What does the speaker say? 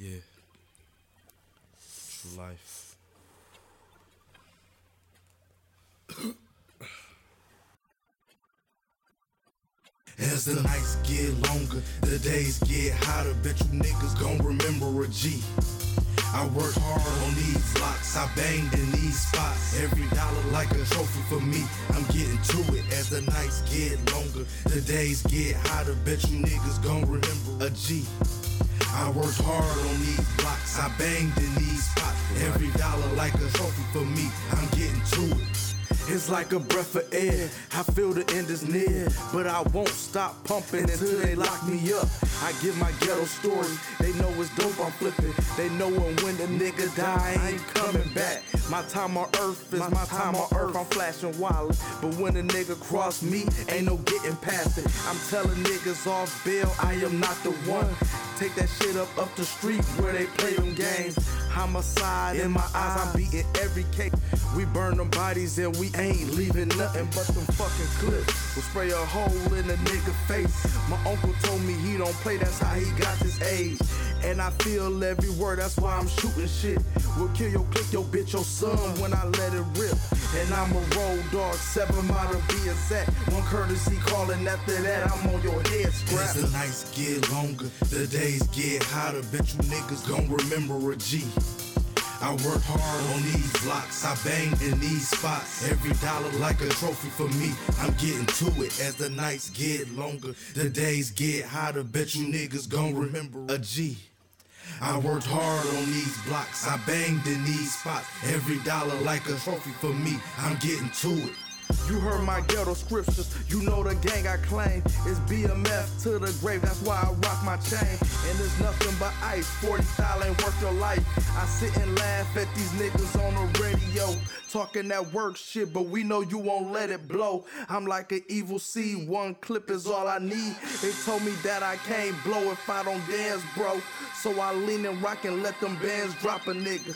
Yeah. Life. As the nights get longer, the days get hotter. Bet you niggas gon' remember a G. I worked hard on these blocks, I banged in these spots. Every dollar like a trophy for me. I'm getting to it as the nights get longer, the days get hotter. Bet you niggas gon' remember a G. I worked hard on these blocks, I banged in these spots. Every dollar like a trophy for me. I'm getting to it. It's like a breath of air. I feel the end is near, but I won't stop pumping until they lock me up. I give my ghetto story. They know it's dope I'm flipping. They know when when the nigga die, I ain't coming back. My time on earth is my time on earth. I'm flashing wireless, but when a nigga cross me, ain't no getting past it. I'm telling niggas off bail, I am not the one. Take that shit up up the street where they play them games. Homicide in my eyes, I'm beating every cake. We burn them bodies and we ain't leaving nothing but them fucking clips. We'll spray a hole in a nigga face. My uncle told me he don't play, that's how he got this age. And I feel every word, that's why I'm shooting shit. We'll kill your click, your bitch, your son when I let it rip. And I'm a road dog, seven to be exact. One courtesy calling after that, I'm on your head scrap. The nights get longer, the days get hotter. Bet you niggas gon' remember a G. I work hard on these blocks, I banged in these spots. Every dollar like a trophy for me. I'm getting to it as the nights get longer, the days get hotter. Bet you niggas gon' remember a G. I worked hard on these blocks, I banged in these spots. Every dollar like a trophy for me. I'm getting to it. You heard my ghetto scriptures, you know the gang I claim. It's BMF to the grave, that's why I rock my chain. And it's nothing but ice, 40 style ain't worth your life. I sit and laugh at these niggas on the radio, talking that work shit, but we know you won't let it blow. I'm like an evil seed, one clip is all I need. They told me that I can't blow if I don't dance, bro. So I lean and rock and let them bands drop a nigga.